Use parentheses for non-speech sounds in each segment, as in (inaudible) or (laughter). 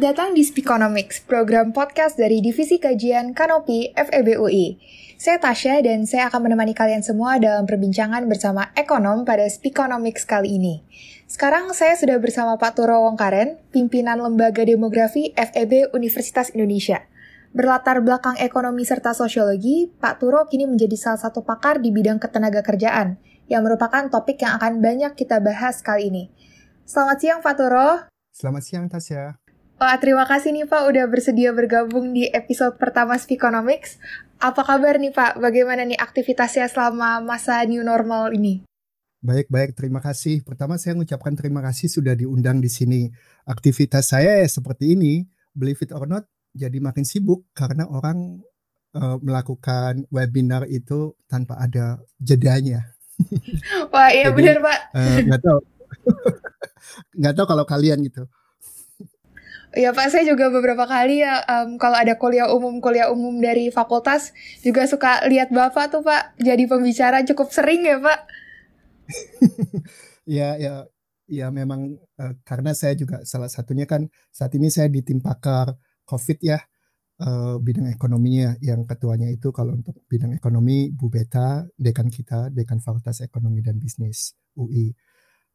Datang di Speakonomics, program podcast dari Divisi Kajian Kanopi FEB UI. Saya Tasya dan saya akan menemani kalian semua dalam perbincangan bersama ekonom pada Speakonomics kali ini. Sekarang saya sudah bersama Pak Turo Wongkaren, pimpinan Lembaga Demografi FEB Universitas Indonesia. Berlatar belakang ekonomi serta sosiologi, Pak Turo kini menjadi salah satu pakar di bidang ketenaga kerjaan, yang merupakan topik yang akan banyak kita bahas kali ini. Selamat siang Pak Turo. Selamat siang Tasya. Wah, terima kasih nih Pak udah bersedia bergabung di episode pertama Speakonomics. Apa kabar nih Pak? Bagaimana nih aktivitasnya selama masa new normal ini? Baik, baik. Terima kasih. Pertama saya mengucapkan terima kasih sudah diundang di sini. Aktivitas saya ya seperti ini, believe it or not, jadi makin sibuk karena orang uh, melakukan webinar itu tanpa ada jedanya. Wah, iya benar Pak. Uh, nggak tahu. (laughs) nggak tahu kalau kalian gitu. Ya Pak, saya juga beberapa kali ya um, kalau ada kuliah umum kuliah umum dari fakultas juga suka lihat Bapak tuh Pak jadi pembicara cukup sering ya Pak. (laughs) ya ya ya memang uh, karena saya juga salah satunya kan saat ini saya di tim pakar COVID ya uh, bidang ekonominya yang ketuanya itu kalau untuk bidang ekonomi Bu Beta dekan kita dekan Fakultas Ekonomi dan Bisnis UI.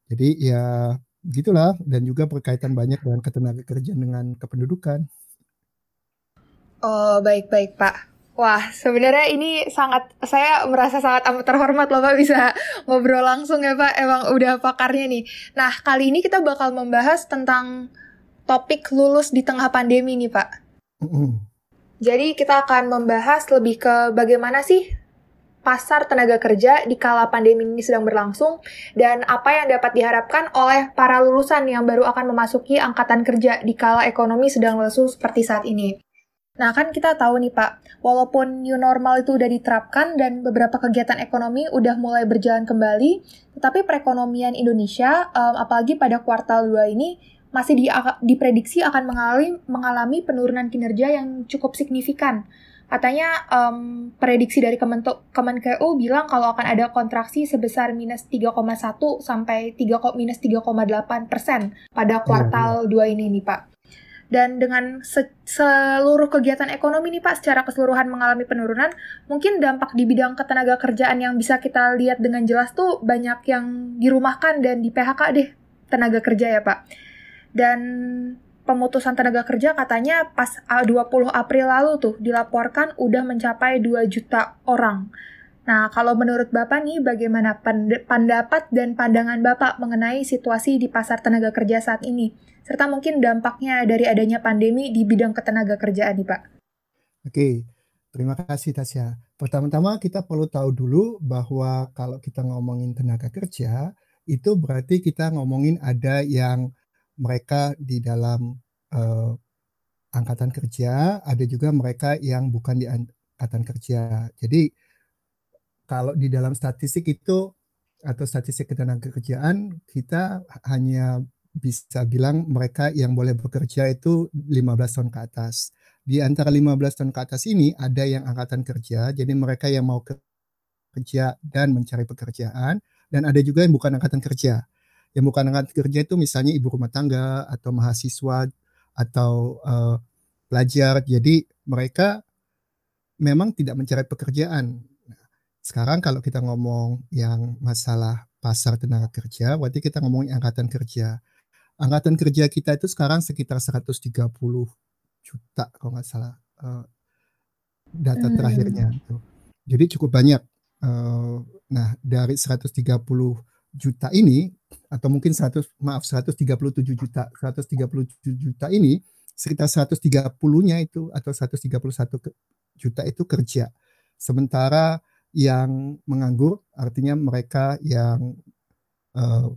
Jadi ya gitulah dan juga berkaitan banyak dengan ketenaga kerjaan dengan kependudukan. Oh baik baik Pak. Wah sebenarnya ini sangat saya merasa sangat amat terhormat loh Pak bisa ngobrol langsung ya Pak. Emang udah pakarnya nih. Nah kali ini kita bakal membahas tentang topik lulus di tengah pandemi nih Pak. Mm -hmm. Jadi kita akan membahas lebih ke bagaimana sih pasar tenaga kerja di kala pandemi ini sedang berlangsung dan apa yang dapat diharapkan oleh para lulusan yang baru akan memasuki angkatan kerja di kala ekonomi sedang lesu seperti saat ini. Nah, kan kita tahu nih Pak, walaupun new normal itu udah diterapkan dan beberapa kegiatan ekonomi udah mulai berjalan kembali, tetapi perekonomian Indonesia, um, apalagi pada kuartal 2 ini, masih di, diprediksi akan mengalami, mengalami penurunan kinerja yang cukup signifikan Katanya um, prediksi dari Kemenkeu bilang kalau akan ada kontraksi sebesar minus 3,1 sampai 3, minus 3,8 persen pada iya, kuartal iya. 2 ini nih Pak. Dan dengan se seluruh kegiatan ekonomi nih Pak secara keseluruhan mengalami penurunan, mungkin dampak di bidang ketenaga kerjaan yang bisa kita lihat dengan jelas tuh banyak yang dirumahkan dan di PHK deh tenaga kerja ya Pak. Dan pemutusan tenaga kerja katanya pas 20 April lalu tuh dilaporkan udah mencapai 2 juta orang. Nah, kalau menurut Bapak nih bagaimana pendapat dan pandangan Bapak mengenai situasi di pasar tenaga kerja saat ini? Serta mungkin dampaknya dari adanya pandemi di bidang ketenaga kerjaan nih Pak. Oke, terima kasih Tasya. Pertama-tama kita perlu tahu dulu bahwa kalau kita ngomongin tenaga kerja, itu berarti kita ngomongin ada yang mereka di dalam uh, angkatan kerja, ada juga mereka yang bukan di angkatan kerja. Jadi kalau di dalam statistik itu atau statistik ketenaga kerjaan kita hanya bisa bilang mereka yang boleh bekerja itu 15 tahun ke atas. Di antara 15 tahun ke atas ini ada yang angkatan kerja, jadi mereka yang mau kerja dan mencari pekerjaan, dan ada juga yang bukan angkatan kerja yang bukan angkatan kerja itu misalnya ibu rumah tangga atau mahasiswa atau uh, pelajar. Jadi mereka memang tidak mencari pekerjaan. Nah, sekarang kalau kita ngomong yang masalah pasar tenaga kerja, berarti kita ngomongin angkatan kerja. Angkatan kerja kita itu sekarang sekitar 130 juta kalau nggak salah uh, data hmm. terakhirnya. Jadi cukup banyak. Uh, nah dari 130 juta ini atau mungkin 100 maaf 137 juta 137 juta ini sekitar 130-nya itu atau 131 juta itu kerja. Sementara yang menganggur artinya mereka yang uh,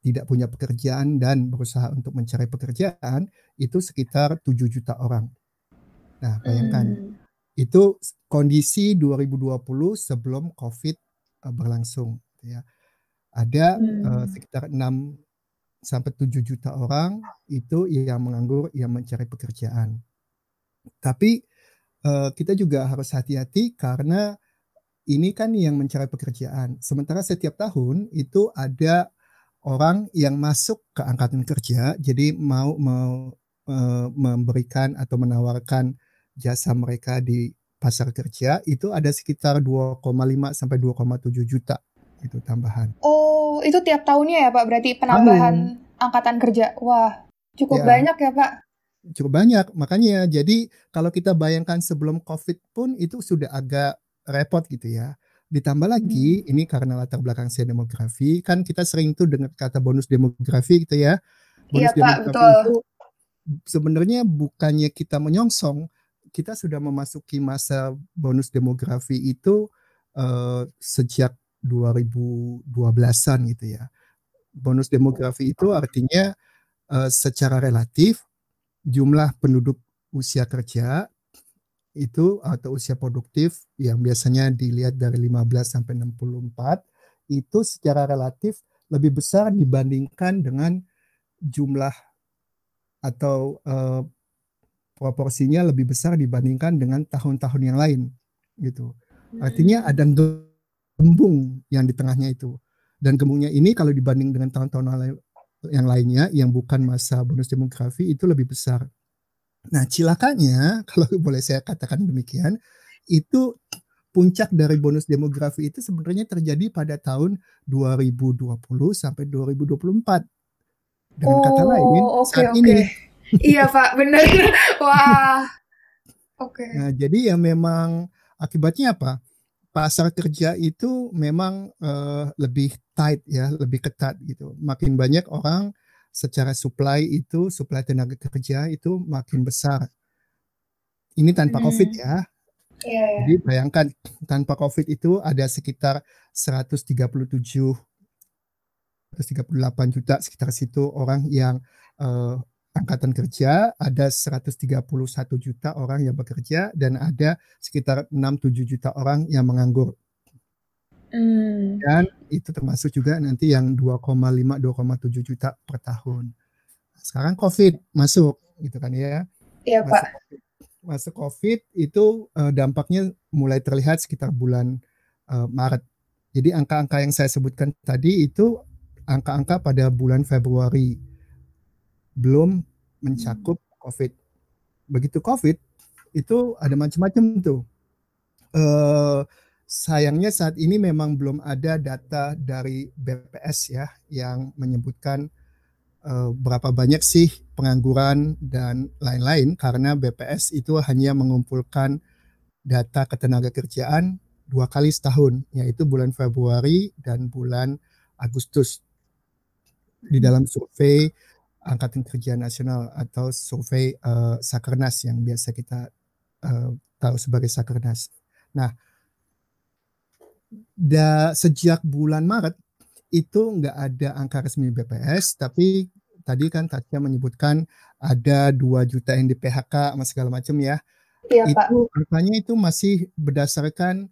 tidak punya pekerjaan dan berusaha untuk mencari pekerjaan itu sekitar 7 juta orang. Nah, bayangkan hmm. itu kondisi 2020 sebelum Covid uh, berlangsung ya ada hmm. uh, sekitar 6 sampai 7 juta orang itu yang menganggur yang mencari pekerjaan. Tapi uh, kita juga harus hati-hati karena ini kan yang mencari pekerjaan. Sementara setiap tahun itu ada orang yang masuk ke angkatan kerja, jadi mau mau uh, memberikan atau menawarkan jasa mereka di pasar kerja itu ada sekitar 2,5 sampai 2,7 juta itu tambahan. Oh, itu tiap tahunnya ya Pak? Berarti penambahan angkatan kerja. Wah, cukup ya, banyak ya Pak? Cukup banyak. Makanya jadi kalau kita bayangkan sebelum COVID pun itu sudah agak repot gitu ya. Ditambah lagi hmm. ini karena latar belakang saya demografi, kan kita sering tuh dengar kata bonus demografi gitu ya. Bonus iya Pak, betul. Itu sebenarnya bukannya kita menyongsong, kita sudah memasuki masa bonus demografi itu uh, sejak 2012-an gitu ya. Bonus demografi itu artinya uh, secara relatif jumlah penduduk usia kerja itu atau usia produktif yang biasanya dilihat dari 15 sampai 64 itu secara relatif lebih besar dibandingkan dengan jumlah atau uh, proporsinya lebih besar dibandingkan dengan tahun-tahun yang lain gitu. Artinya hmm. ada gembung yang di tengahnya itu. Dan gembungnya ini kalau dibanding dengan tahun-tahun yang lainnya yang bukan masa bonus demografi itu lebih besar. Nah, cilakanya (laughs) kalau boleh saya katakan demikian, itu puncak dari bonus demografi itu sebenarnya terjadi pada tahun 2020 sampai 2024. Dengan oh, kata lain, okay, saat okay. ini iya Pak, benar. (laughs) Wah. Oke. Okay. Nah, jadi ya memang akibatnya apa? Pasar kerja itu memang uh, lebih tight ya, lebih ketat gitu. Makin banyak orang secara supply itu, supply tenaga kerja itu makin besar. Ini tanpa hmm. COVID ya. Yeah, yeah. Jadi bayangkan tanpa COVID itu ada sekitar 137 138 juta sekitar situ orang yang uh, angkatan kerja ada 131 juta orang yang bekerja dan ada sekitar 6-7 juta orang yang menganggur. Hmm. Dan itu termasuk juga nanti yang 2,5-2,7 juta per tahun. Sekarang COVID masuk gitu kan ya. Iya Pak. Masuk COVID itu uh, dampaknya mulai terlihat sekitar bulan uh, Maret. Jadi angka-angka yang saya sebutkan tadi itu angka-angka pada bulan Februari belum mencakup COVID. Begitu COVID itu ada macam-macam tuh. Uh, sayangnya saat ini memang belum ada data dari BPS ya yang menyebutkan uh, berapa banyak sih pengangguran dan lain-lain karena BPS itu hanya mengumpulkan data ketenaga kerjaan dua kali setahun yaitu bulan Februari dan bulan Agustus di dalam survei Angkatan Kerja Nasional atau survei uh, Sakernas yang biasa kita uh, tahu sebagai Sakernas. Nah, da, sejak bulan Maret itu nggak ada angka resmi BPS, tapi tadi kan Tatya menyebutkan ada 2 juta yang di PHK sama segala macam ya. Iya, itu Pak. angkanya itu masih berdasarkan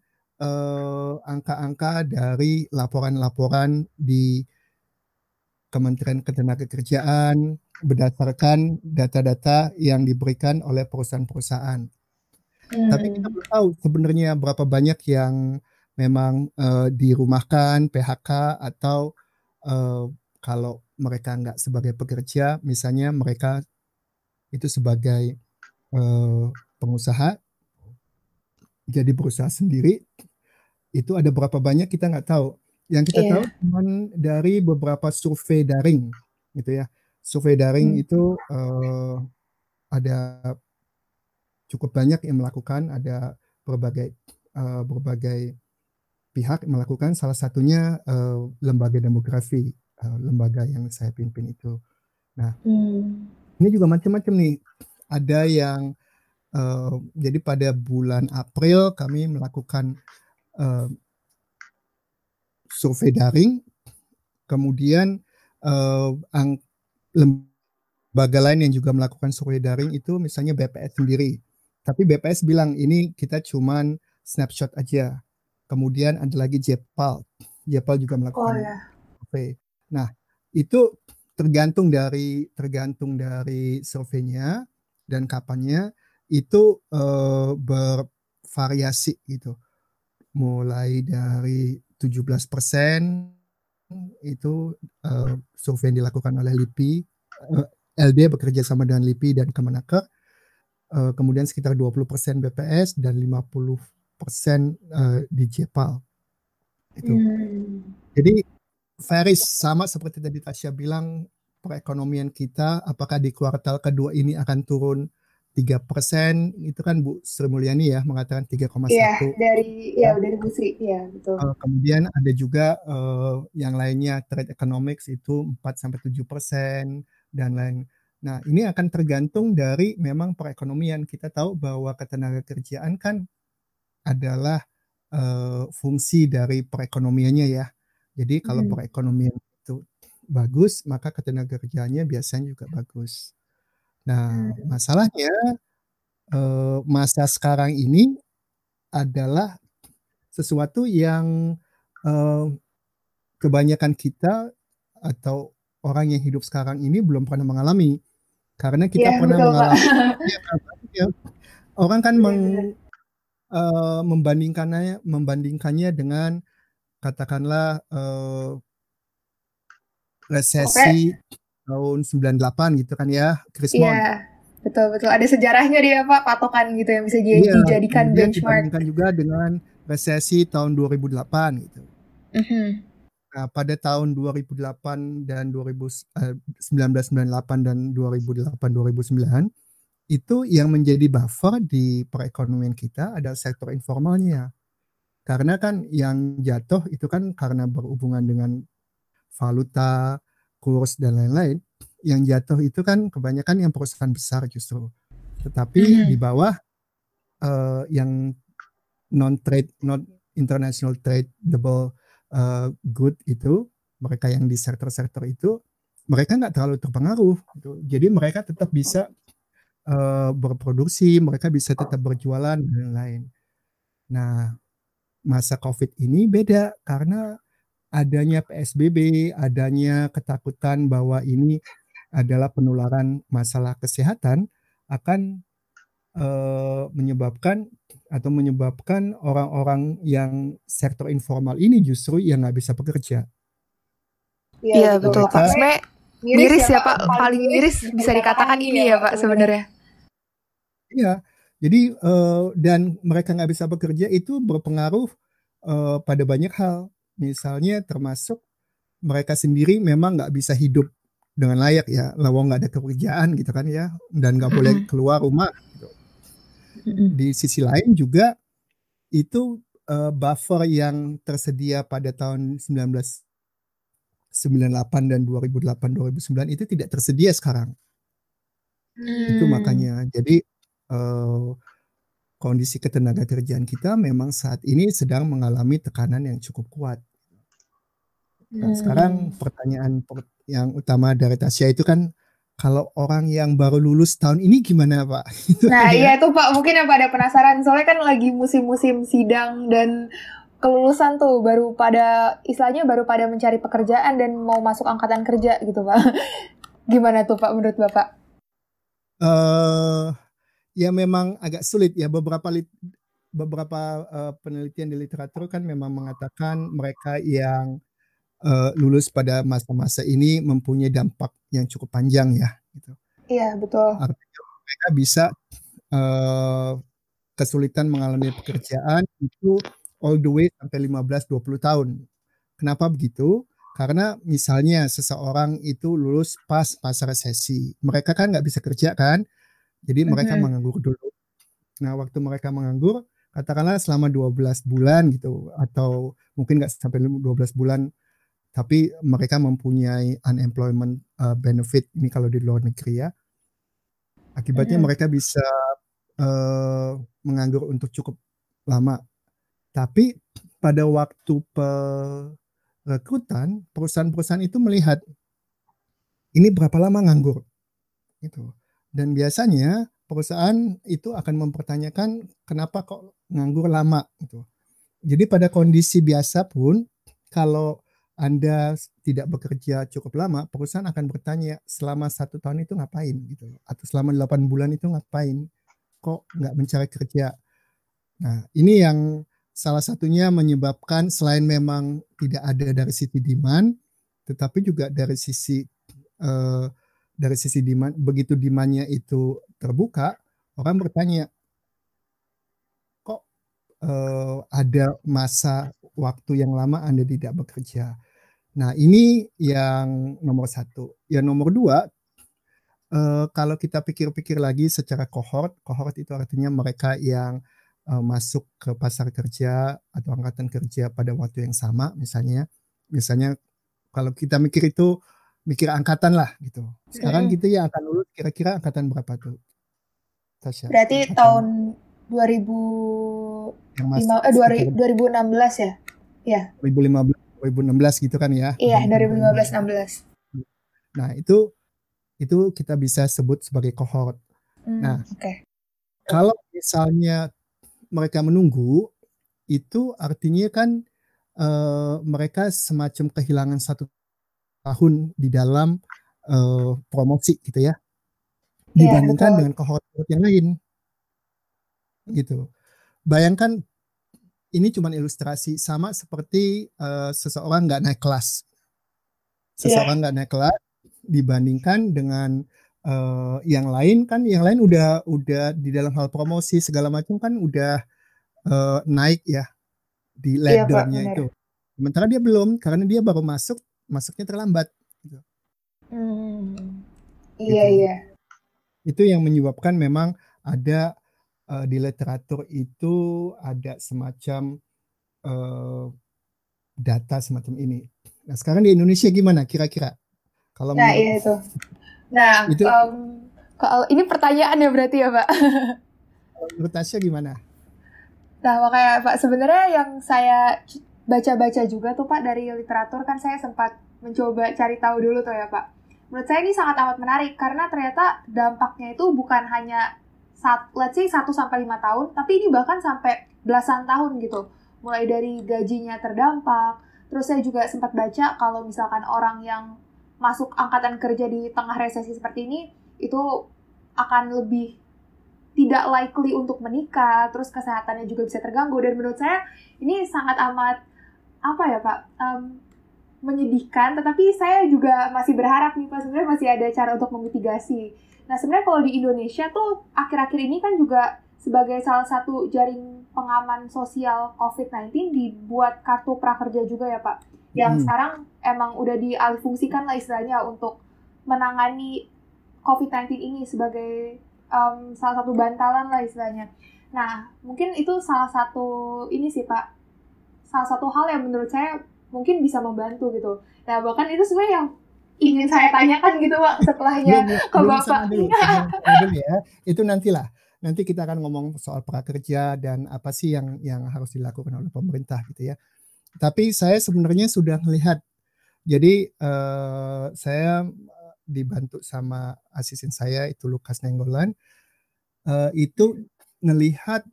angka-angka uh, dari laporan-laporan di Kementerian Ketenagakerjaan berdasarkan data-data yang diberikan oleh perusahaan-perusahaan. Hmm. Tapi kita belum tahu sebenarnya berapa banyak yang memang uh, dirumahkan, PHK atau uh, kalau mereka nggak sebagai pekerja, misalnya mereka itu sebagai uh, pengusaha, jadi berusaha sendiri, itu ada berapa banyak kita nggak tahu. Yang kita yeah. tahu cuma dari beberapa survei daring gitu ya. Survei daring hmm. itu uh, ada cukup banyak yang melakukan, ada berbagai uh, berbagai pihak melakukan salah satunya uh, lembaga demografi, uh, lembaga yang saya pimpin itu. Nah, hmm. ini juga macam-macam nih. Ada yang uh, jadi pada bulan April kami melakukan uh, survei daring, kemudian uh, ang, lembaga lain yang juga melakukan survei daring itu misalnya BPS sendiri. Tapi BPS bilang ini kita cuman snapshot aja. Kemudian ada lagi Jepal. Jepal juga melakukan oh, ya. survei. Nah, itu tergantung dari tergantung dari surveinya dan kapannya itu uh, bervariasi gitu. Mulai dari 17 persen itu uh, survei yang dilakukan oleh LIPI uh, LD bekerja sama dengan LIPI dan Kemenaker. Uh, kemudian sekitar 20% BPS dan 50% uh, di JPAL. Itu. Hmm. Jadi Faris sama seperti tadi Tasya bilang perekonomian kita apakah di kuartal kedua ini akan turun tiga persen itu kan Bu Sri Mulyani ya mengatakan 3,1 Iya dari ya, ya dari Bu Sri ya betul. Uh, kemudian ada juga uh, yang lainnya trade economics itu 4 sampai tujuh persen dan lain. Nah, ini akan tergantung dari memang perekonomian. Kita tahu bahwa ketenaga kerjaan kan adalah uh, fungsi dari perekonomiannya ya. Jadi kalau hmm. perekonomian itu bagus, maka ketenaga kerjaannya biasanya juga bagus. Nah, hmm. masalahnya uh, masa sekarang ini adalah sesuatu yang uh, kebanyakan kita atau orang yang hidup sekarang ini belum pernah mengalami. Karena kita yeah, pernah betul, mengalami. (laughs) Ya, orang kan yeah, meng, uh, membandingkannya membandingkannya dengan katakanlah uh, resesi okay. Tahun 98 gitu kan ya Chris Iya yeah, betul betul ada sejarahnya dia Pak patokan gitu yang bisa yeah, dijadikan benchmark dibandingkan juga dengan resesi tahun 2008 gitu mm -hmm. Nah, pada tahun 2008 dan 2000, eh, 1998 dan 2008 2009 itu yang menjadi buffer di perekonomian kita adalah sektor informalnya. Karena kan yang jatuh itu kan karena berhubungan dengan valuta, kurs dan lain-lain. Yang jatuh itu kan kebanyakan yang perusahaan besar justru. Tetapi mm -hmm. di bawah uh, yang non trade, non international tradable uh, good itu mereka yang di sektor-sektor itu mereka nggak terlalu terpengaruh gitu. jadi mereka tetap bisa uh, berproduksi mereka bisa tetap berjualan dan lain-lain nah masa covid ini beda karena adanya PSBB adanya ketakutan bahwa ini adalah penularan masalah kesehatan akan uh, menyebabkan atau menyebabkan orang-orang yang sektor informal ini justru yang nggak bisa bekerja. Iya, iya betul Pak. Sebenarnya miris ya, ya Pak, paling miris bisa dikatakan ini ya Pak sebenarnya. Iya, jadi uh, dan mereka nggak bisa bekerja itu berpengaruh uh, pada banyak hal. Misalnya termasuk mereka sendiri memang nggak bisa hidup dengan layak ya, lawang nggak ada pekerjaan gitu kan ya, dan nggak boleh keluar rumah. Gitu. Di sisi lain juga itu uh, buffer yang tersedia pada tahun 1998 dan 2008 2009 itu tidak tersedia sekarang. Hmm. Itu makanya. Jadi uh, kondisi ketenaga kerjaan kita memang saat ini sedang mengalami tekanan yang cukup kuat. Nah, hmm. sekarang pertanyaan yang utama dari Tasya itu kan kalau orang yang baru lulus tahun ini gimana Pak? (laughs) nah iya itu Pak mungkin yang pada penasaran soalnya kan lagi musim-musim sidang dan kelulusan tuh baru pada istilahnya baru pada mencari pekerjaan dan mau masuk angkatan kerja gitu Pak. (laughs) gimana tuh Pak menurut Bapak? Uh, ya memang agak sulit ya beberapa lit, beberapa uh, penelitian di literatur kan memang mengatakan mereka yang uh, lulus pada masa-masa ini mempunyai dampak yang cukup panjang ya gitu. Iya, betul. Artinya mereka bisa uh, kesulitan mengalami pekerjaan itu all the way sampai 15 20 tahun. Kenapa begitu? Karena misalnya seseorang itu lulus pas masa resesi, mereka kan nggak bisa kerja kan, jadi mereka mm -hmm. menganggur dulu. Nah, waktu mereka menganggur, katakanlah selama 12 bulan gitu, atau mungkin nggak sampai 12 bulan tapi mereka mempunyai unemployment uh, benefit ini kalau di luar negeri ya. Akibatnya mm -hmm. mereka bisa uh, menganggur untuk cukup lama. Tapi pada waktu perekrutan, perusahaan-perusahaan itu melihat ini berapa lama nganggur. Gitu. Dan biasanya perusahaan itu akan mempertanyakan kenapa kok nganggur lama gitu. Jadi pada kondisi biasa pun kalau anda tidak bekerja cukup lama, perusahaan akan bertanya selama satu tahun itu ngapain gitu, atau selama delapan bulan itu ngapain, kok nggak mencari kerja. Nah ini yang salah satunya menyebabkan selain memang tidak ada dari sisi demand, tetapi juga dari sisi uh, dari sisi demand begitu demand-nya itu terbuka, orang bertanya kok uh, ada masa waktu yang lama Anda tidak bekerja. Nah, ini yang nomor satu. Yang nomor dua, uh, kalau kita pikir-pikir lagi secara kohort, kohort itu artinya mereka yang uh, masuk ke pasar kerja atau angkatan kerja pada waktu yang sama, misalnya, misalnya kalau kita mikir itu mikir angkatan lah gitu. Sekarang mm. gitu ya akan lulus kira-kira angkatan berapa tuh? Tasya. Berarti angkatan tahun 2000 yang masih, eh, 2016 ya? Iya. 2015 2016 gitu kan ya. Iya, 2015 16. Nah, itu itu kita bisa sebut sebagai cohort. Hmm, nah, okay. kalau misalnya mereka menunggu, itu artinya kan uh, mereka semacam kehilangan satu tahun di dalam uh, promosi gitu ya iya, dibandingkan yeah, dengan kohort yang lain gitu bayangkan ini cuma ilustrasi sama seperti uh, seseorang nggak naik kelas seseorang iya. nggak yeah. naik kelas dibandingkan dengan uh, yang lain kan yang lain udah udah di dalam hal promosi segala macam kan udah uh, naik ya di iya, laddernya yeah, itu sementara dia belum karena dia baru masuk masuknya terlambat. Gitu. Hmm. Iya gitu. iya. Itu yang menyebabkan memang ada uh, di literatur itu ada semacam uh, data semacam ini. Nah sekarang di Indonesia gimana kira-kira? Kalau nah menurut, iya itu. Nah itu, um, kalau ini pertanyaan ya berarti ya Pak. menurut Tasya gimana? Nah makanya Pak sebenarnya yang saya baca-baca juga tuh Pak dari literatur kan saya sempat mencoba cari tahu dulu tuh ya Pak. Menurut saya ini sangat amat menarik karena ternyata dampaknya itu bukan hanya saat let's say 1 sampai 5 tahun, tapi ini bahkan sampai belasan tahun gitu. Mulai dari gajinya terdampak, terus saya juga sempat baca kalau misalkan orang yang masuk angkatan kerja di tengah resesi seperti ini itu akan lebih tidak likely untuk menikah, terus kesehatannya juga bisa terganggu dan menurut saya ini sangat amat apa ya Pak um, menyedihkan tetapi saya juga masih berharap nih Pak sebenarnya masih ada cara untuk memitigasi nah sebenarnya kalau di Indonesia tuh akhir-akhir ini kan juga sebagai salah satu jaring pengaman sosial COVID-19 dibuat kartu prakerja juga ya Pak yang hmm. sekarang emang udah dialihfungsikan lah istilahnya untuk menangani COVID-19 ini sebagai um, salah satu bantalan lah istilahnya. Nah, mungkin itu salah satu ini sih Pak, salah satu hal yang menurut saya mungkin bisa membantu gitu. Nah bahkan itu sebenarnya yang ingin saya tanyakan gitu pak setelahnya belum, ke belum bapak. Dulu, dulu ya. Itu nantilah. Nanti kita akan ngomong soal prakerja dan apa sih yang yang harus dilakukan oleh pemerintah gitu ya. Tapi saya sebenarnya sudah melihat. Jadi uh, saya dibantu sama asisten saya itu Lukas Nenggolan. Uh, itu melihat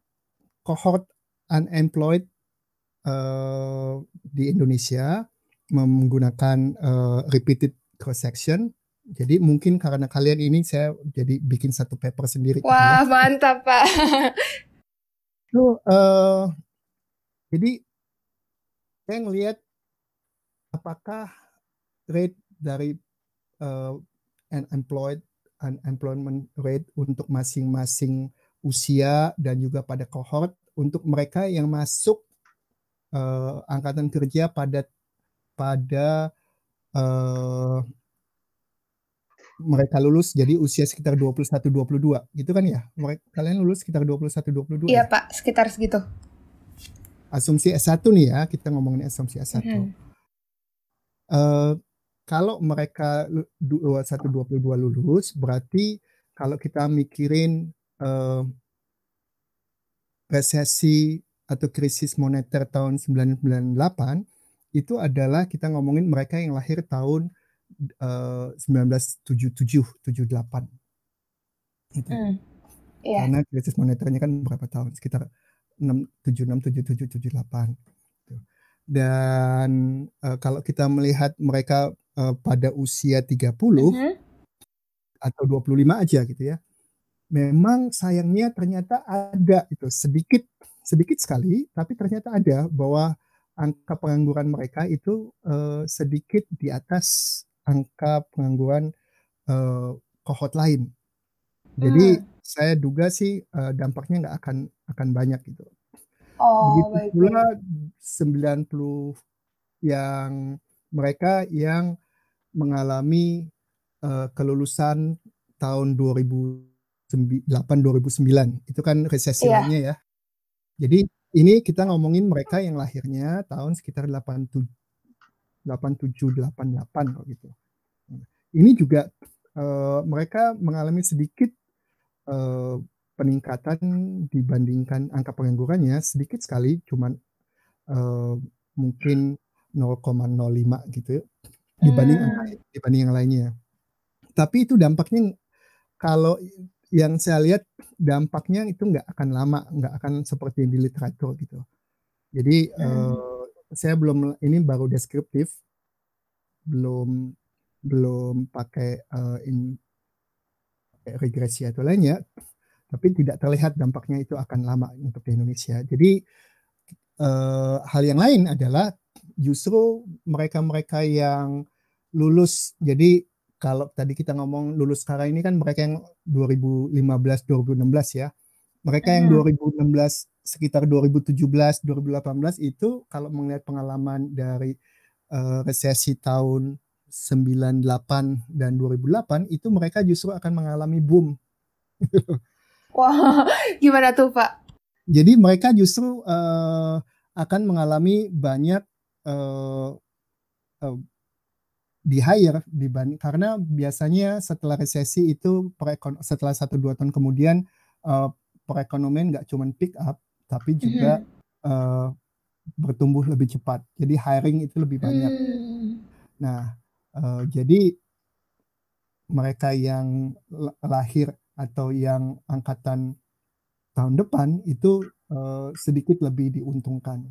cohort unemployed uh, di Indonesia menggunakan uh, repeated cross section. Jadi mungkin karena kalian ini saya jadi bikin satu paper sendiri. Gitu Wah ya. mantap pak. so, uh, jadi saya ngelihat apakah rate dari uh, unemployed unemployment rate untuk masing-masing usia dan juga pada cohort untuk mereka yang masuk uh, angkatan kerja pada pada uh, mereka lulus jadi usia sekitar 21 22 gitu kan ya? Mereka kalian lulus sekitar 21 22. Iya, ya? Pak, sekitar segitu. Asumsi S1 nih ya, kita ngomongin asumsi S1. Hmm. Uh, kalau mereka 21 22 lulus berarti kalau kita mikirin uh, resesi atau krisis moneter tahun 1998 itu adalah kita ngomongin mereka yang lahir tahun uh, 1977 78 itu mm, yeah. karena krisis moneternya kan berapa tahun? Sekitar 6, 76 77 78 dan uh, kalau kita melihat mereka uh, pada usia 30 mm -hmm. atau 25 aja gitu ya memang sayangnya ternyata ada itu sedikit sedikit sekali, tapi ternyata ada bahwa angka pengangguran mereka itu uh, sedikit di atas angka pengangguran uh, kohort lain. Jadi Hmm. saya duga sih uh, dampaknya nggak akan akan banyak gitu. Oh, Begitu pula baik. 90 yang mereka yang mengalami uh, kelulusan tahun 2008 2009 itu kan Iya. lainnya ya. Jadi ini kita ngomongin mereka yang lahirnya tahun sekitar 87 87 88 kok gitu. Ini juga uh, mereka mengalami sedikit uh, peningkatan dibandingkan angka penganggurannya sedikit sekali, cuman uh, mungkin 0,05 gitu ya, dibanding Hmm. dibanding yang lainnya. Tapi itu dampaknya kalau yang saya lihat dampaknya itu nggak akan lama, nggak akan seperti di literatur gitu. Jadi Hmm. uh, saya belum ini baru deskriptif, belum belum pakai uh, in regresi atau lainnya, tapi tidak terlihat dampaknya itu akan lama untuk di Indonesia. Jadi uh, hal yang lain adalah justru mereka-mereka yang lulus. Jadi kalau tadi kita ngomong lulus sekarang ini kan mereka yang 2015 2016 ya. Mereka yang Hmm. 2016 sekitar 2017 2018 itu kalau melihat pengalaman dari uh, resesi tahun 98 dan 2008 itu mereka justru akan mengalami boom. (laughs) Wah, gimana tuh, Pak? Jadi mereka justru uh, akan mengalami banyak uh, uh, di hire dibanding karena biasanya setelah resesi itu perekon setelah satu dua tahun kemudian uh, perekonomian nggak cuma pick up tapi juga Mhm. uh, bertumbuh lebih cepat. Jadi hiring itu lebih banyak. Hmm. Nah, uh, jadi mereka yang lahir atau yang angkatan tahun depan itu uh, sedikit lebih diuntungkan.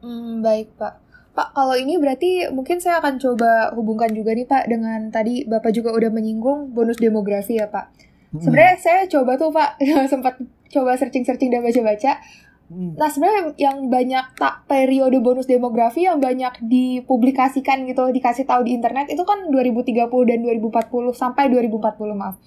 Hmm, baik, Pak. Pak, kalau ini berarti mungkin saya akan coba hubungkan juga nih, Pak, dengan tadi Bapak juga udah menyinggung bonus demografi ya, Pak. Hmm. Sebenarnya saya coba tuh, Pak, (laughs) sempat coba searching-searching dan baca-baca. Hmm. Nah, sebenarnya yang banyak tak periode bonus demografi yang banyak dipublikasikan gitu, dikasih tahu di internet itu kan 2030 dan 2040 sampai 2040, maaf.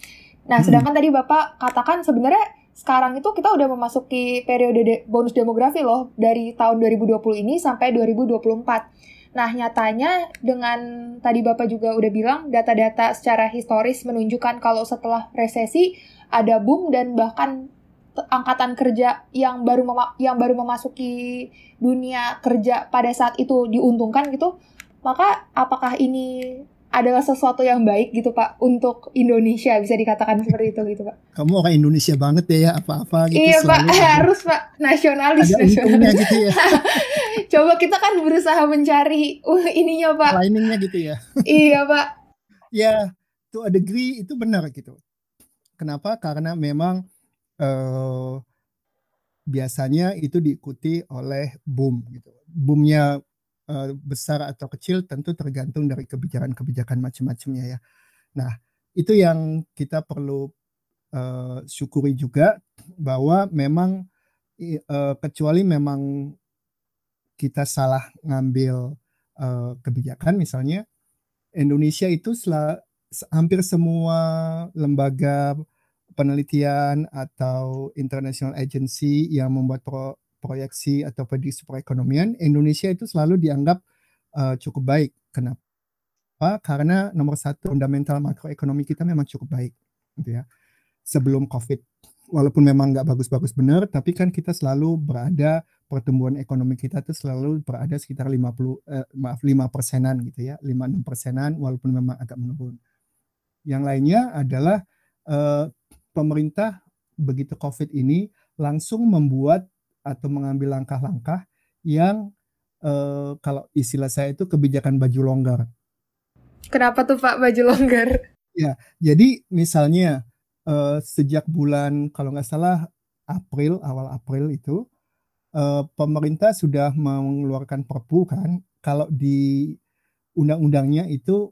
Nah, Hmm. sedangkan tadi Bapak katakan sebenarnya sekarang itu kita udah memasuki periode de bonus demografi loh dari tahun 2020 ini sampai 2024. Nah, nyatanya dengan tadi Bapak juga udah bilang data-data secara historis menunjukkan kalau setelah resesi ada boom dan bahkan angkatan kerja yang baru yang baru memasuki dunia kerja pada saat itu diuntungkan gitu. Maka apakah ini adalah sesuatu yang baik gitu Pak untuk Indonesia bisa dikatakan seperti itu gitu Pak. Kamu orang Indonesia banget ya apa-apa gitu. Iya Pak (laughs) harus Pak nasionalis. Ada untungnya gitu ya. (laughs) Coba kita kan berusaha mencari uh, ininya Pak. Liningnya gitu ya. iya Pak. (laughs) Ya to a degree itu benar gitu. Kenapa? Karena memang uh, biasanya itu diikuti oleh boom gitu. Boomnya uh, besar atau kecil tentu tergantung dari kebijakan-kebijakan macam-macamnya ya. Nah, itu yang kita perlu uh, syukuri juga bahwa memang uh, kecuali memang kita salah ngambil uh, kebijakan misalnya Indonesia itu setelah, hampir semua lembaga penelitian atau international agency yang membuat pro, proyeksi atau prediksi perekonomian Indonesia itu selalu dianggap uh, cukup baik. Kenapa? Karena nomor satu fundamental makroekonomi kita memang cukup baik, gitu ya. Sebelum COVID, walaupun memang nggak bagus-bagus benar, tapi kan kita selalu berada pertumbuhan ekonomi kita itu selalu berada sekitar 50 eh, maaf 5 persenan gitu ya, 5-6 persenan walaupun memang agak menurun. Yang lainnya adalah eh, pemerintah begitu COVID ini langsung membuat atau mengambil langkah-langkah yang eh, kalau istilah saya itu kebijakan baju longgar. Kenapa tuh Pak baju longgar? Ya, jadi misalnya eh, sejak bulan kalau nggak salah April awal April itu eh, pemerintah sudah mengeluarkan perpu kan kalau di undang-undangnya itu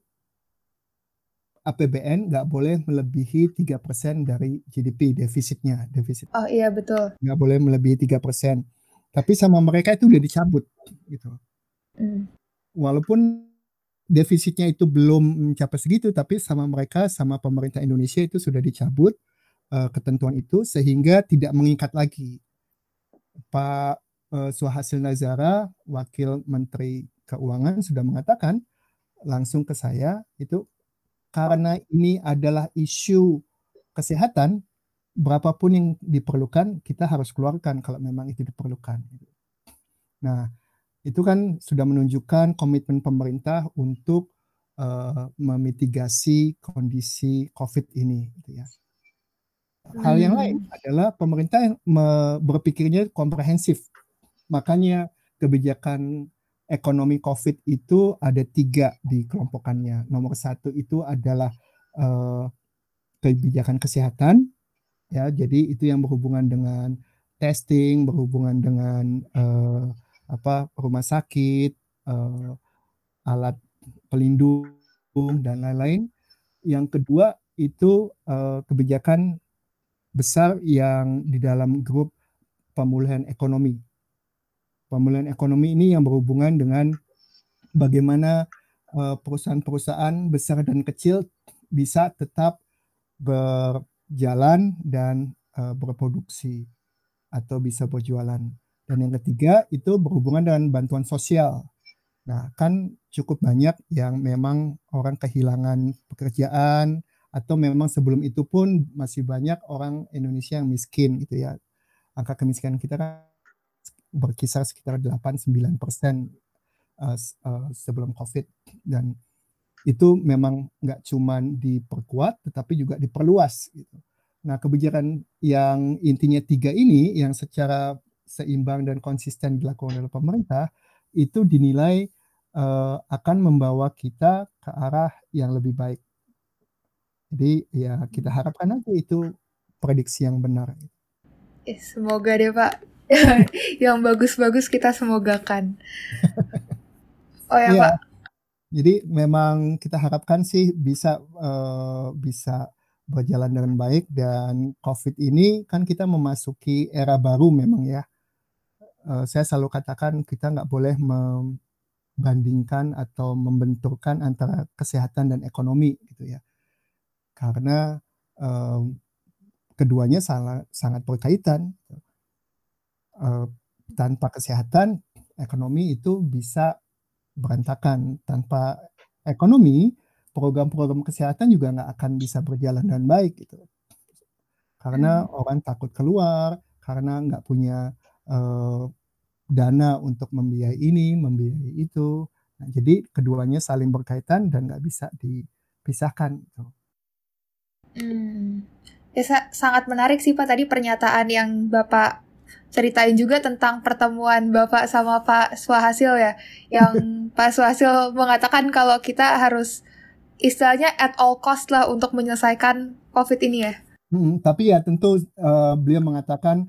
APBN nggak boleh melebihi tiga persen dari GDP defisitnya defisit. Oh iya betul. Nggak boleh melebihi tiga persen. Tapi sama mereka itu udah dicabut gitu. Mm. Walaupun defisitnya itu belum mencapai segitu, tapi sama mereka, sama pemerintah Indonesia itu sudah dicabut uh, ketentuan itu sehingga tidak mengikat lagi. Pak uh, Suhasil Nazara, Wakil Menteri Keuangan sudah mengatakan langsung ke saya itu karena ini adalah isu kesehatan, berapapun yang diperlukan kita harus keluarkan kalau memang itu diperlukan. Nah, itu kan sudah menunjukkan komitmen pemerintah untuk uh, memitigasi kondisi COVID ini, gitu ya. Hal yang lain hmm. adalah pemerintah yang berpikirnya komprehensif. Makanya kebijakan ekonomi COVID itu ada tiga di kelompokannya. Nomor satu itu adalah uh, kebijakan kesehatan, ya. Jadi itu yang berhubungan dengan testing, berhubungan dengan uh, apa rumah sakit, uh, alat pelindung dan lain-lain. Yang kedua itu uh, kebijakan besar yang di dalam grup pemulihan ekonomi. Pemulihan ekonomi ini yang berhubungan dengan bagaimana perusahaan-perusahaan besar dan kecil bisa tetap berjalan dan berproduksi atau bisa berjualan. Dan yang ketiga itu berhubungan dengan bantuan sosial. Nah, kan cukup banyak yang memang orang kehilangan pekerjaan atau memang sebelum itu pun masih banyak orang Indonesia yang miskin gitu ya. Angka kemiskinan kita kan berkisar sekitar 8-9 persen uh, uh, sebelum COVID dan itu memang nggak cuma diperkuat tetapi juga diperluas gitu. Nah kebijakan yang intinya tiga ini yang secara seimbang dan konsisten dilakukan oleh pemerintah itu dinilai uh, akan membawa kita ke arah yang lebih baik. Jadi ya kita harapkan aja itu prediksi yang benar. Semoga deh Pak. (laughs) yang bagus-bagus kita semogakan. (laughs) oh ya, ya Pak. Jadi memang kita harapkan sih bisa uh, bisa berjalan dengan baik dan COVID ini kan kita memasuki era baru memang ya uh, saya selalu katakan kita nggak boleh membandingkan atau membenturkan antara kesehatan dan ekonomi gitu ya karena uh, keduanya sangat sangat berkaitan uh, tanpa kesehatan ekonomi itu bisa berantakan tanpa ekonomi program-program kesehatan juga nggak akan bisa berjalan dengan baik gitu karena hmm. orang takut keluar karena nggak punya uh, dana untuk membiayai ini, membiayai itu. Nah, jadi keduanya saling berkaitan dan nggak bisa dipisahkan. Gitu. Hmm. Ya, sangat menarik sih Pak tadi pernyataan yang Bapak ceritain juga tentang pertemuan Bapak sama Pak Swahasil ya. Yang (laughs) Pak Swahasil mengatakan kalau kita harus istilahnya at all cost lah untuk menyelesaikan COVID ini ya. Hmm, tapi ya tentu uh, beliau mengatakan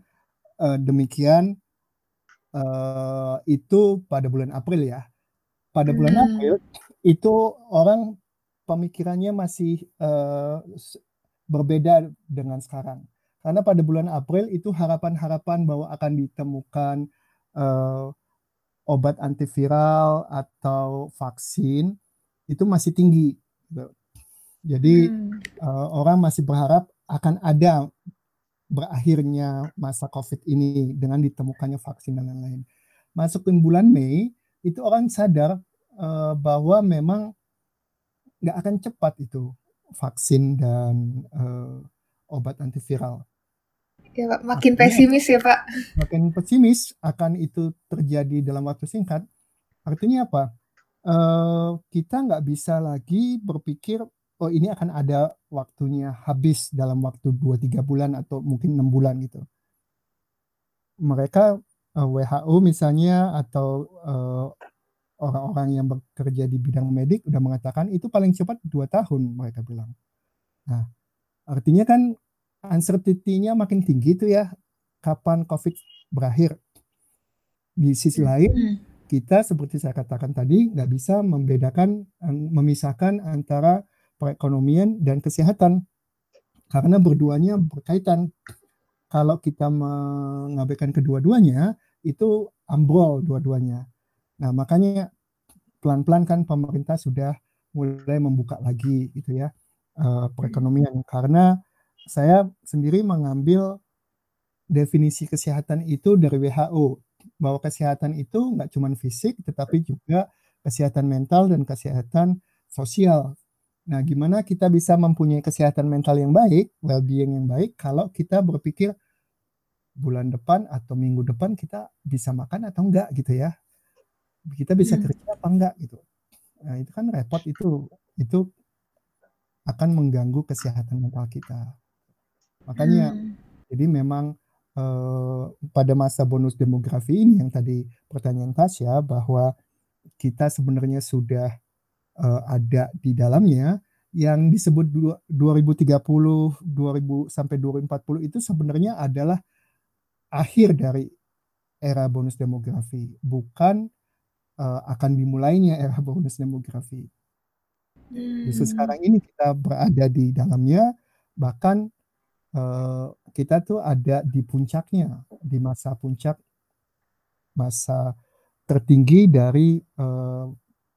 uh, demikian uh, itu pada bulan April ya. Pada bulan hmm. April itu orang pemikirannya masih uh, berbeda dengan sekarang. Karena pada bulan April itu harapan-harapan bahwa akan ditemukan uh, obat antiviral atau vaksin itu masih tinggi. Jadi hmm. uh, orang masih berharap akan ada berakhirnya masa COVID ini dengan ditemukannya vaksin dan lain-lain. Masuk ke bulan Mei, itu orang sadar uh, bahwa memang nggak akan cepat itu vaksin dan uh, obat antiviral. Ya Pak, makin Artinya, pesimis ya Pak. Makin pesimis akan itu terjadi dalam waktu singkat. Artinya apa? Uh, kita nggak bisa lagi berpikir oh ini akan ada waktunya habis dalam waktu 2-3 bulan atau mungkin enam bulan gitu. Mereka uh, eh, WHO misalnya atau uh, orang-orang yang bekerja di bidang medik udah mengatakan itu paling cepat dua tahun mereka bilang. Nah, artinya kan uncertainty-nya makin tinggi itu ya kapan COVID berakhir. Di sisi lain, hmm. kita seperti saya katakan tadi nggak bisa membedakan, memisahkan antara perekonomian dan kesehatan karena berduanya berkaitan. Kalau kita mengabaikan kedua-duanya itu ambrol dua-duanya. Nah, makanya pelan-pelan kan pemerintah sudah mulai membuka lagi gitu ya uh, perekonomian karena saya sendiri mengambil definisi kesehatan itu dari WHO bahwa kesehatan itu nggak cuma fisik tetapi juga kesehatan mental dan kesehatan sosial. Nah, gimana kita bisa mempunyai kesehatan mental yang baik, well-being yang baik kalau kita berpikir bulan depan atau minggu depan kita bisa makan atau enggak gitu ya. Kita bisa hmm. kerja apa enggak gitu. Nah, itu kan repot itu itu akan mengganggu kesehatan mental kita. Makanya hmm. jadi memang eh, pada masa bonus demografi ini yang tadi pertanyaan Tasya bahwa kita sebenarnya sudah uh, ada di dalamnya yang disebut 2030 2000 sampai 2040 itu sebenarnya adalah akhir dari era bonus demografi bukan uh, akan dimulainya era (laughs) bonus demografi. Hmm. Justru sekarang ini kita berada di dalamnya bahkan uh, kita tuh ada di puncaknya di masa puncak masa tertinggi dari uh,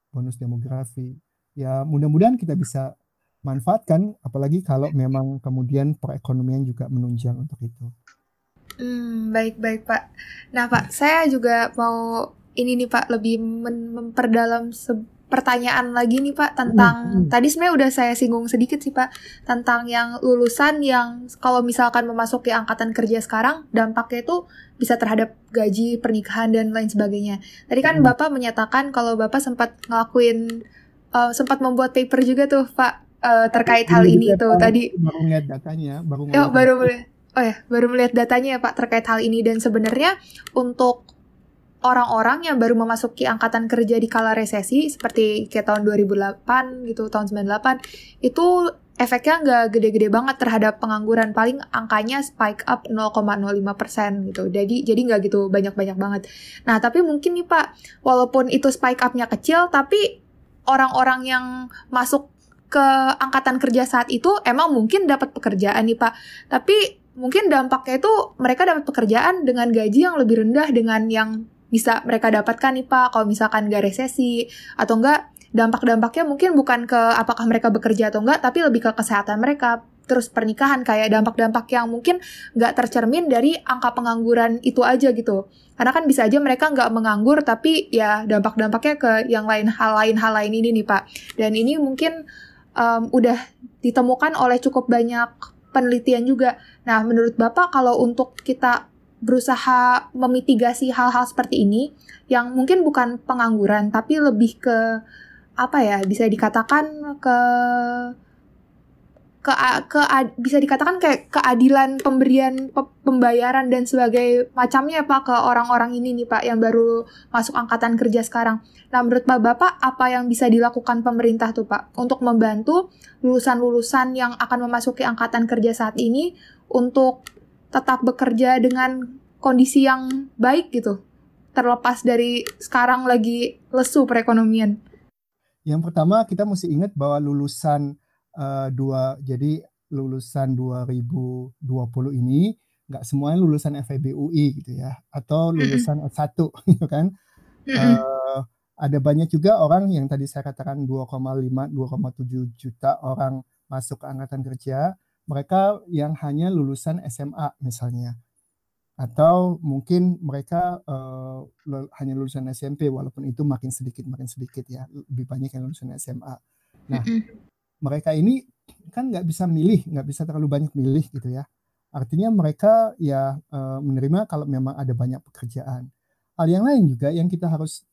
bonus demografi. Ya mudah-mudahan kita bisa manfaatkan, apalagi kalau memang kemudian perekonomian juga menunjang untuk itu. Hmm, baik-baik Pak. Nah Pak, saya juga mau ini nih Pak lebih memperdalam pertanyaan lagi nih Pak tentang hmm, hmm. tadi sebenarnya udah saya singgung sedikit sih Pak tentang yang lulusan yang kalau misalkan memasuki angkatan kerja sekarang dampaknya itu bisa terhadap gaji pernikahan dan lain sebagainya. Tadi kan hmm. Bapak menyatakan kalau Bapak sempat ngelakuin uh, sempat membuat paper juga tuh Pak uh, terkait hal ini tuh tadi. Baru melihat datanya, baru oh, baru melihat. Oh ya, baru melihat datanya ya Pak terkait hal ini dan sebenarnya untuk orang-orang yang baru memasuki angkatan kerja di kala resesi seperti kayak tahun 2008 gitu tahun 98 itu efeknya nggak gede-gede banget terhadap pengangguran. Paling angkanya spike up 0,05% gitu. Jadi jadi nggak gitu banyak-banyak banget. Nah tapi mungkin nih pak walaupun itu spike upnya kecil tapi orang-orang yang masuk ke angkatan kerja saat itu emang mungkin dapat pekerjaan nih pak. Tapi mungkin dampaknya itu mereka dapat pekerjaan dengan gaji yang lebih rendah dengan yang bisa mereka dapatkan nih Pak kalau misalkan nggak resesi atau enggak dampak-dampaknya mungkin bukan ke apakah mereka bekerja atau enggak tapi lebih ke kesehatan mereka. Terus pernikahan kayak dampak-dampak yang mungkin nggak tercermin dari angka pengangguran itu aja gitu. Karena kan bisa aja mereka nggak menganggur tapi ya dampak-dampaknya ke yang lain hal lain hal lain ini nih pak. Dan ini mungkin um, udah ditemukan oleh cukup banyak penelitian juga. Nah menurut bapak kalau untuk kita berusaha memitigasi hal-hal seperti ini yang mungkin bukan pengangguran tapi lebih ke apa ya bisa dikatakan ke ke, ke bisa dikatakan kayak keadilan pemberian pembayaran dan sebagai macamnya Pak ke orang-orang ini nih Pak yang baru masuk angkatan kerja sekarang. Nah menurut Pak Bapak apa yang bisa dilakukan pemerintah tuh Pak untuk membantu lulusan-lulusan yang akan memasuki angkatan kerja saat ini untuk tetap bekerja dengan kondisi yang baik gitu terlepas dari sekarang lagi lesu perekonomian yang pertama kita mesti ingat bahwa lulusan uh, dua jadi lulusan 2020 ini nggak semuanya lulusan FEB UI gitu ya atau lulusan mm -hmm. S1 gitu kan mm -hmm. uh, ada banyak juga orang yang tadi saya katakan 2,5 2,7 juta orang masuk ke angkatan kerja mereka yang hanya lulusan SMA misalnya atau mungkin mereka uh, hanya lulusan SMP walaupun itu makin sedikit makin sedikit ya lebih banyak yang lulusan SMA. Nah mereka ini kan nggak bisa milih nggak bisa terlalu banyak milih gitu ya. Artinya mereka ya uh, menerima kalau memang ada banyak pekerjaan. Hal yang lain juga yang kita harus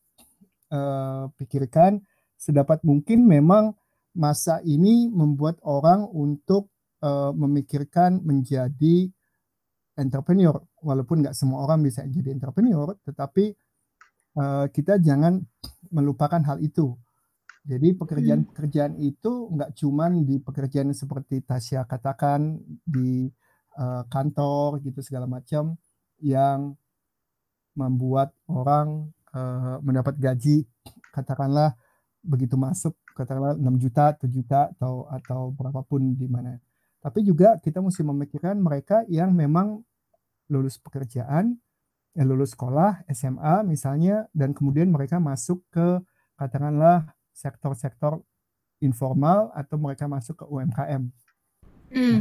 uh, pikirkan sedapat mungkin memang masa ini membuat orang untuk uh, memikirkan menjadi entrepreneur. Walaupun nggak semua orang bisa jadi entrepreneur tetapi uh, kita jangan melupakan hal itu. Jadi pekerjaan-pekerjaan itu nggak cuman di pekerjaan seperti Tasya katakan di uh, kantor gitu segala macam yang membuat orang uh, mendapat gaji katakanlah begitu masuk katakanlah 6 juta, 7 juta atau atau berapapun di mana. Tapi juga kita mesti memikirkan mereka yang memang lulus pekerjaan, eh, lulus sekolah, SMA misalnya, dan kemudian mereka masuk ke katakanlah sektor-sektor informal atau mereka masuk ke UMKM. Mm.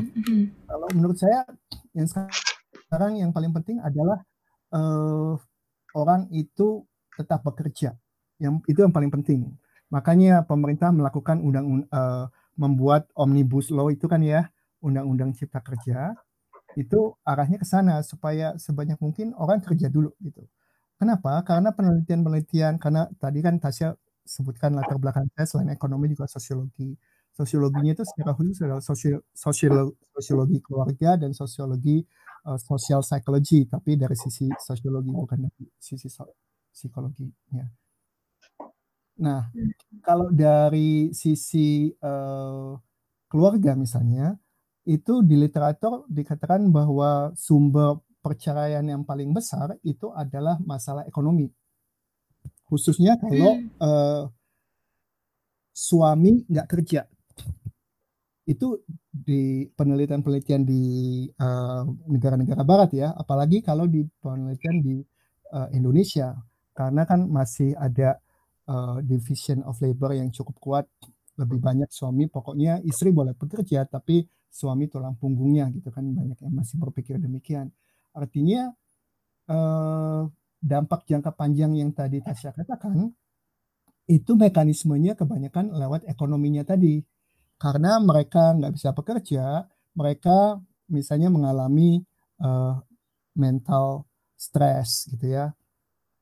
Nah, kalau menurut saya yang sekarang yang paling penting adalah uh, orang itu tetap bekerja. Yang itu yang paling penting. Makanya pemerintah melakukan undang uh, membuat omnibus law itu kan ya, undang-undang cipta kerja itu arahnya ke sana supaya sebanyak mungkin orang kerja dulu gitu. Kenapa? Karena penelitian-penelitian karena tadi kan Tasya sebutkan latar belakang saya selain ekonomi juga sosiologi. Sosiologinya itu secara khusus adalah sosial, sosiologi, keluarga dan sosiologi uh, social psychology, tapi dari sisi sosiologi bukan dari sisi psikologinya. Nah, kalau dari sisi uh, keluarga misalnya, itu di literatur dikatakan bahwa sumber perceraian yang paling besar itu adalah masalah ekonomi. Khususnya kalau hmm. uh, suami nggak kerja. Itu di penelitian-penelitian di negara-negara uh, barat ya, apalagi kalau di penelitian di uh, Indonesia. Karena kan masih ada uh, division of labor yang cukup kuat lebih banyak suami pokoknya istri boleh bekerja tapi suami tulang punggungnya gitu kan banyak yang masih berpikir demikian. Artinya uh, dampak jangka panjang yang tadi Tasya katakan itu mekanismenya kebanyakan lewat ekonominya tadi. Karena mereka nggak bisa bekerja mereka misalnya mengalami uh, mental stress gitu ya.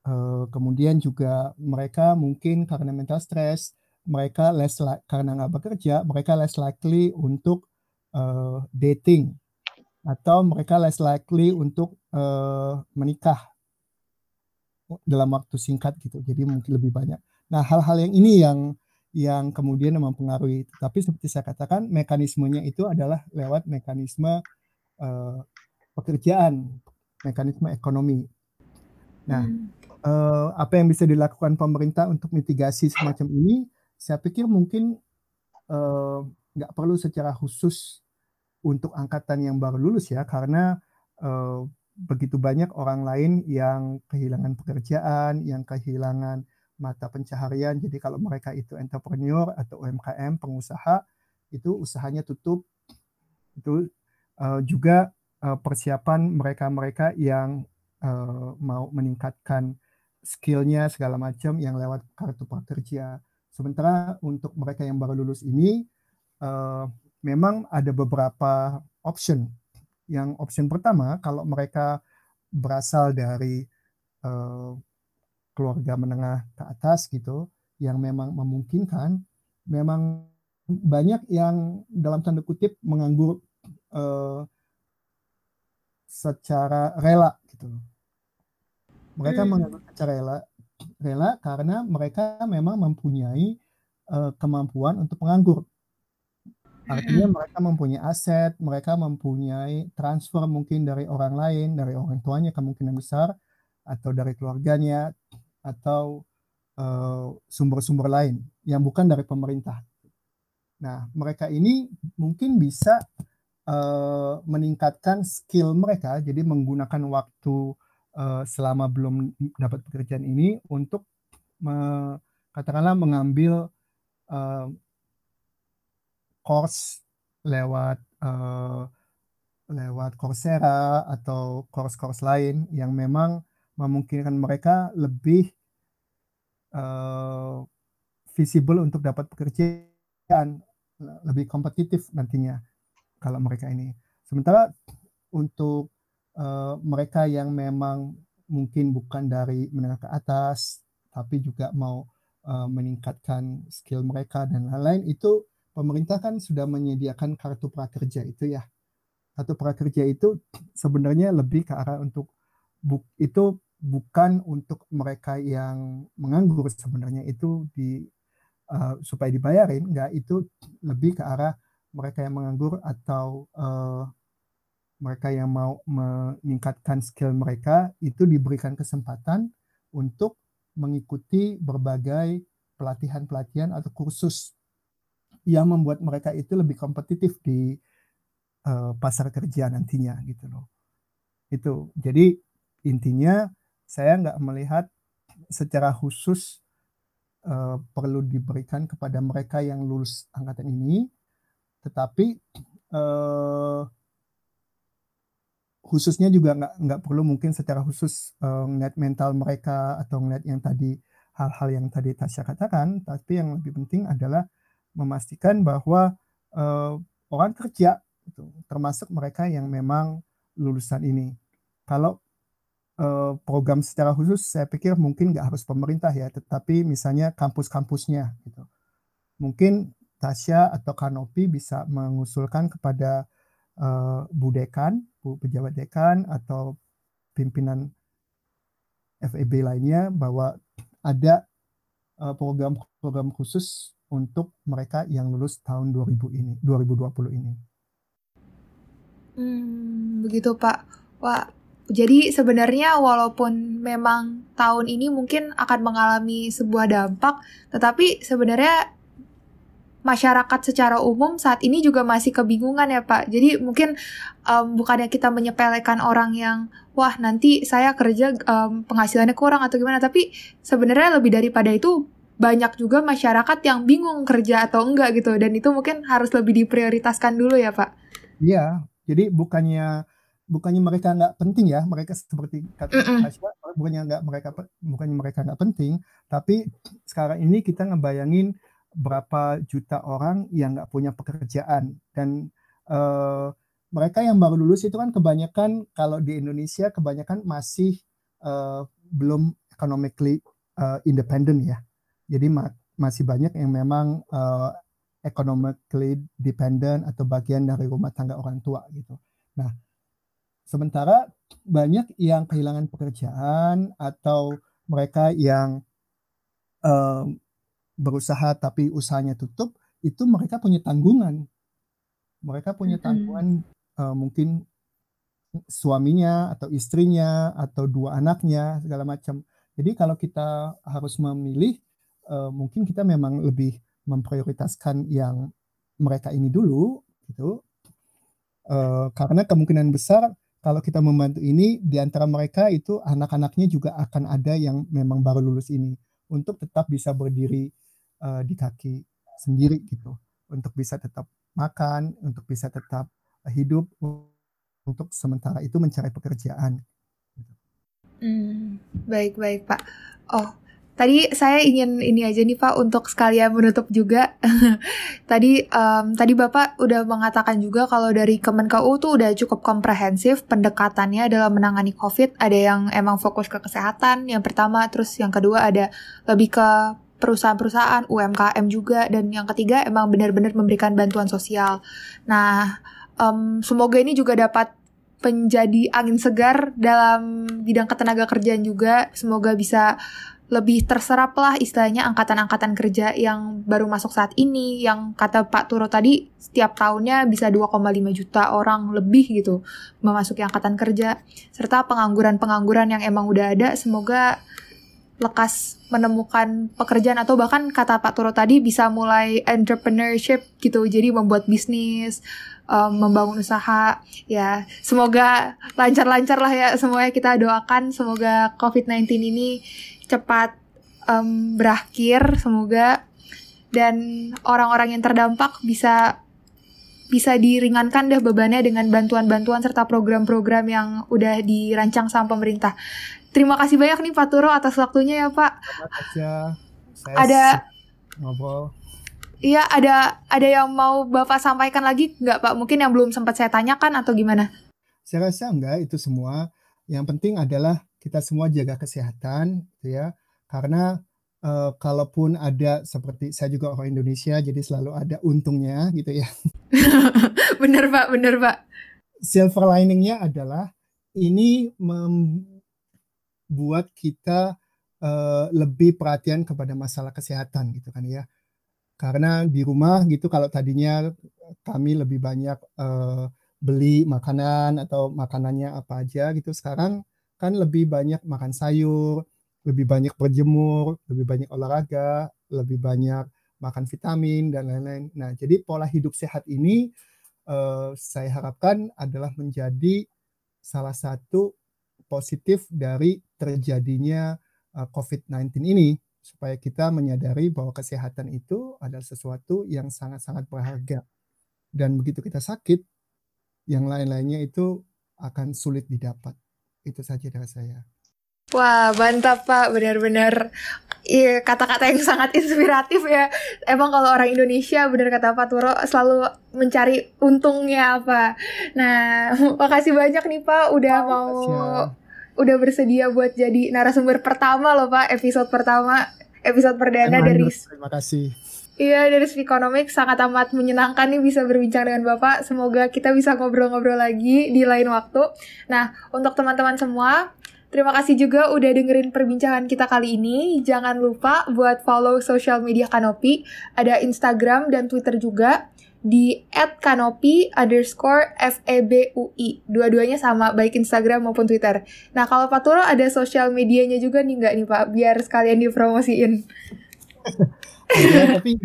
Uh, kemudian juga mereka mungkin karena mental stress, mereka less like, karena nggak bekerja, mereka less likely untuk uh, dating atau mereka less likely untuk uh, menikah dalam waktu singkat gitu. Jadi mungkin lebih banyak. Nah hal-hal yang ini yang yang kemudian mempengaruhi. Tapi seperti saya katakan mekanismenya itu adalah lewat mekanisme uh, pekerjaan, mekanisme ekonomi. Nah, hmm uh, apa yang bisa dilakukan pemerintah untuk mitigasi semacam ini, saya pikir mungkin uh, nggak perlu secara khusus untuk angkatan yang baru lulus ya, karena uh, begitu banyak orang lain yang kehilangan pekerjaan, yang kehilangan mata pencaharian. Jadi kalau mereka itu entrepreneur atau UMKM, pengusaha, itu usahanya tutup. Itu uh, juga uh, persiapan mereka-mereka yang uh, mau meningkatkan skillnya segala macam yang lewat kartu prakerja. Sementara untuk mereka yang baru lulus ini uh, memang ada beberapa option. Yang option pertama kalau mereka berasal dari uh, keluarga menengah ke atas gitu yang memang memungkinkan memang banyak yang dalam tanda kutip menganggur uh, secara rela gitu mereka hmm. menganggap secara rela, rela karena mereka memang mempunyai uh, kemampuan untuk menganggur. Artinya mereka mempunyai aset, mereka mempunyai transfer mungkin dari orang lain, dari orang tuanya kemungkinan besar, atau dari keluarganya, atau eh, sumber-sumber uh, lain yang bukan dari pemerintah. Nah, mereka ini mungkin bisa uh, meningkatkan skill mereka, jadi menggunakan waktu uh, selama belum dapat pekerjaan ini untuk me, katakanlah mengambil uh, course lewat uh, lewat Coursera atau course-course lain yang memang memungkinkan mereka lebih uh, visible untuk dapat pekerjaan lebih kompetitif nantinya kalau mereka ini. Sementara untuk uh, mereka yang memang mungkin bukan dari menengah ke atas, tapi juga mau uh, meningkatkan skill mereka dan lain-lain itu pemerintah kan sudah menyediakan kartu prakerja itu ya. Kartu prakerja itu sebenarnya lebih ke arah untuk bu, itu bukan untuk mereka yang menganggur sebenarnya. Itu di uh, supaya dibayarin enggak. Itu lebih ke arah mereka yang menganggur atau uh, mereka yang mau meningkatkan skill mereka itu diberikan kesempatan untuk mengikuti berbagai pelatihan-pelatihan atau kursus yang membuat mereka itu lebih kompetitif di uh, pasar kerja nantinya gitu loh. Itu. Jadi intinya saya nggak melihat secara khusus uh, perlu diberikan kepada mereka yang lulus angkatan ini, tetapi uh, khususnya juga nggak nggak perlu mungkin secara khusus uh, ngeliat mental mereka atau ngeliat yang tadi hal-hal yang tadi Tasya katakan, tapi yang lebih penting adalah memastikan bahwa uh, orang kerja, itu, termasuk mereka yang memang lulusan ini. Kalau uh, program secara khusus, saya pikir mungkin nggak harus pemerintah ya, tetapi misalnya kampus-kampusnya gitu. Mungkin Tasya atau Kanopi bisa mengusulkan kepada uh, Bu Dekan, Bu Pejabat Dekan atau pimpinan FEB lainnya bahwa ada program-program khusus untuk mereka yang lulus tahun 2000 ini, 2020 ini. Hmm, begitu Pak. Wah, jadi sebenarnya walaupun memang tahun ini mungkin akan mengalami sebuah dampak, tetapi sebenarnya masyarakat secara umum saat ini juga masih kebingungan ya Pak. Jadi mungkin um, bukannya kita menyepelekan orang yang wah nanti saya kerja um, penghasilannya kurang atau gimana, tapi sebenarnya lebih daripada itu banyak juga masyarakat yang bingung kerja atau enggak gitu dan itu mungkin harus lebih diprioritaskan dulu ya Pak. Iya, jadi bukannya bukannya mereka nggak penting ya mereka seperti kata mm -mm. bukannya nggak mereka bukannya mereka nggak penting tapi sekarang ini kita ngebayangin berapa juta orang yang nggak punya pekerjaan dan uh, mereka yang baru lulus itu kan kebanyakan kalau di Indonesia kebanyakan masih uh, belum economically uh, independent ya jadi ma masih banyak yang memang uh, economically dependent atau bagian dari rumah tangga orang tua gitu nah sementara banyak yang kehilangan pekerjaan atau mereka yang um, berusaha tapi usahanya tutup, itu mereka punya tanggungan. Mereka punya tanggungan uh, mungkin suaminya atau istrinya atau dua anaknya segala macam. Jadi kalau kita harus memilih, uh, mungkin kita memang lebih memprioritaskan yang mereka ini dulu, gitu. Uh, karena kemungkinan besar kalau kita membantu ini di antara mereka itu anak-anaknya juga akan ada yang memang baru lulus ini untuk tetap bisa berdiri uh, di kaki sendiri gitu untuk bisa tetap makan, untuk bisa tetap hidup untuk sementara itu mencari pekerjaan. Hmm, baik baik Pak. Oh, tadi saya ingin ini aja nih Pak untuk sekalian menutup juga. (laughs) tadi um, tadi Bapak udah mengatakan juga kalau dari Kemenkeu tuh udah cukup komprehensif pendekatannya dalam menangani COVID. Ada yang emang fokus ke kesehatan, yang pertama, terus yang kedua ada lebih ke perusahaan-perusahaan, UMKM juga, dan yang ketiga emang benar-benar memberikan bantuan sosial. Nah, um, semoga ini juga dapat menjadi angin segar dalam bidang ketenaga kerjaan juga. Semoga bisa lebih terserap lah istilahnya angkatan-angkatan kerja yang baru masuk saat ini yang kata Pak Turo tadi setiap tahunnya bisa 2,5 juta orang lebih gitu memasuki angkatan kerja. Serta pengangguran-pengangguran yang emang udah ada semoga lekas menemukan pekerjaan atau bahkan kata Pak Turo tadi bisa mulai entrepreneurship gitu jadi membuat bisnis um, membangun usaha. Ya semoga lancar-lancar lah ya semuanya kita doakan semoga COVID-19 ini cepat um, berakhir semoga dan orang-orang yang terdampak bisa bisa diringankan deh bebannya dengan bantuan-bantuan serta program-program yang udah dirancang sama pemerintah. Terima kasih banyak nih Pak Turo atas waktunya ya Pak. Ya. Saya ada ngobrol. Iya, ada ada yang mau Bapak sampaikan lagi nggak Pak? Mungkin yang belum sempat saya tanyakan atau gimana? Saya rasa enggak, itu semua. Yang penting adalah kita semua jaga kesehatan, gitu ya. Karena uh, kalaupun ada seperti saya juga orang Indonesia, jadi selalu ada untungnya, gitu ya. (laughs) bener Pak, bener Pak. Silver liningnya adalah ini mem buat kita uh, lebih perhatian kepada masalah kesehatan gitu kan ya. Karena di rumah gitu kalau tadinya kami lebih banyak uh, beli makanan atau makanannya apa aja gitu sekarang kan lebih banyak makan sayur, lebih banyak berjemur, lebih banyak olahraga, lebih banyak makan vitamin dan lain-lain. Nah, jadi pola hidup sehat ini uh, saya harapkan adalah menjadi salah satu positif dari terjadinya uh, eh, COVID-19 ini supaya kita menyadari bahwa kesehatan itu adalah sesuatu yang sangat-sangat berharga. Dan begitu kita sakit, yang lain-lainnya itu akan sulit didapat. Itu saja dari saya. Wah, mantap Pak, benar-benar iya, kata-kata yang sangat inspiratif ya. Emang kalau orang Indonesia, benar kata Pak Turo, selalu mencari untungnya apa. Nah, (laughs) makasih banyak nih Pak, udah oh, mau udah bersedia buat jadi narasumber pertama loh Pak, episode pertama, episode perdana Emang, dari Terima kasih. Iya, dari Speakonomics sangat amat menyenangkan nih bisa berbincang dengan Bapak. Semoga kita bisa ngobrol-ngobrol lagi di lain waktu. Nah, untuk teman-teman semua, terima kasih juga udah dengerin perbincangan kita kali ini. Jangan lupa buat follow social media Kanopi. Ada Instagram dan Twitter juga di @kanopi underscore FEBUI. Dua-duanya sama, baik Instagram maupun Twitter. Nah, kalau Pak Turo ada sosial medianya juga nih nggak nih Pak? Biar sekalian dipromosiin. Tapi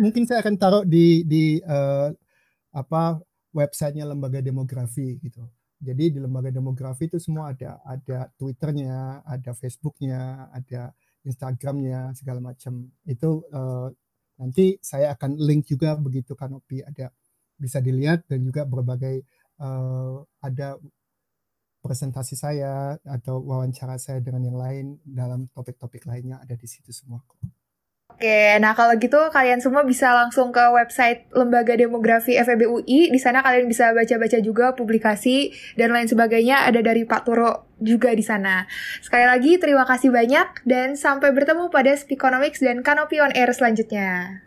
mungkin saya akan taruh di di uh, apa websitenya lembaga demografi gitu. Jadi di lembaga demografi itu semua ada ada Twitternya, ada Facebooknya, ada Instagramnya segala macam. Itu uh, Nanti saya akan link juga begitu Kanopi ada bisa dilihat dan juga berbagai uh, ada presentasi saya atau wawancara saya dengan yang lain dalam topik-topik lainnya ada di situ semua. Oke, nah kalau gitu kalian semua bisa langsung ke website Lembaga Demografi FEB UI. Di sana kalian bisa baca-baca juga publikasi dan lain sebagainya ada dari Pak Turo juga di sana. Sekali lagi terima kasih banyak dan sampai bertemu pada Speakonomics dan Canopy on Air selanjutnya.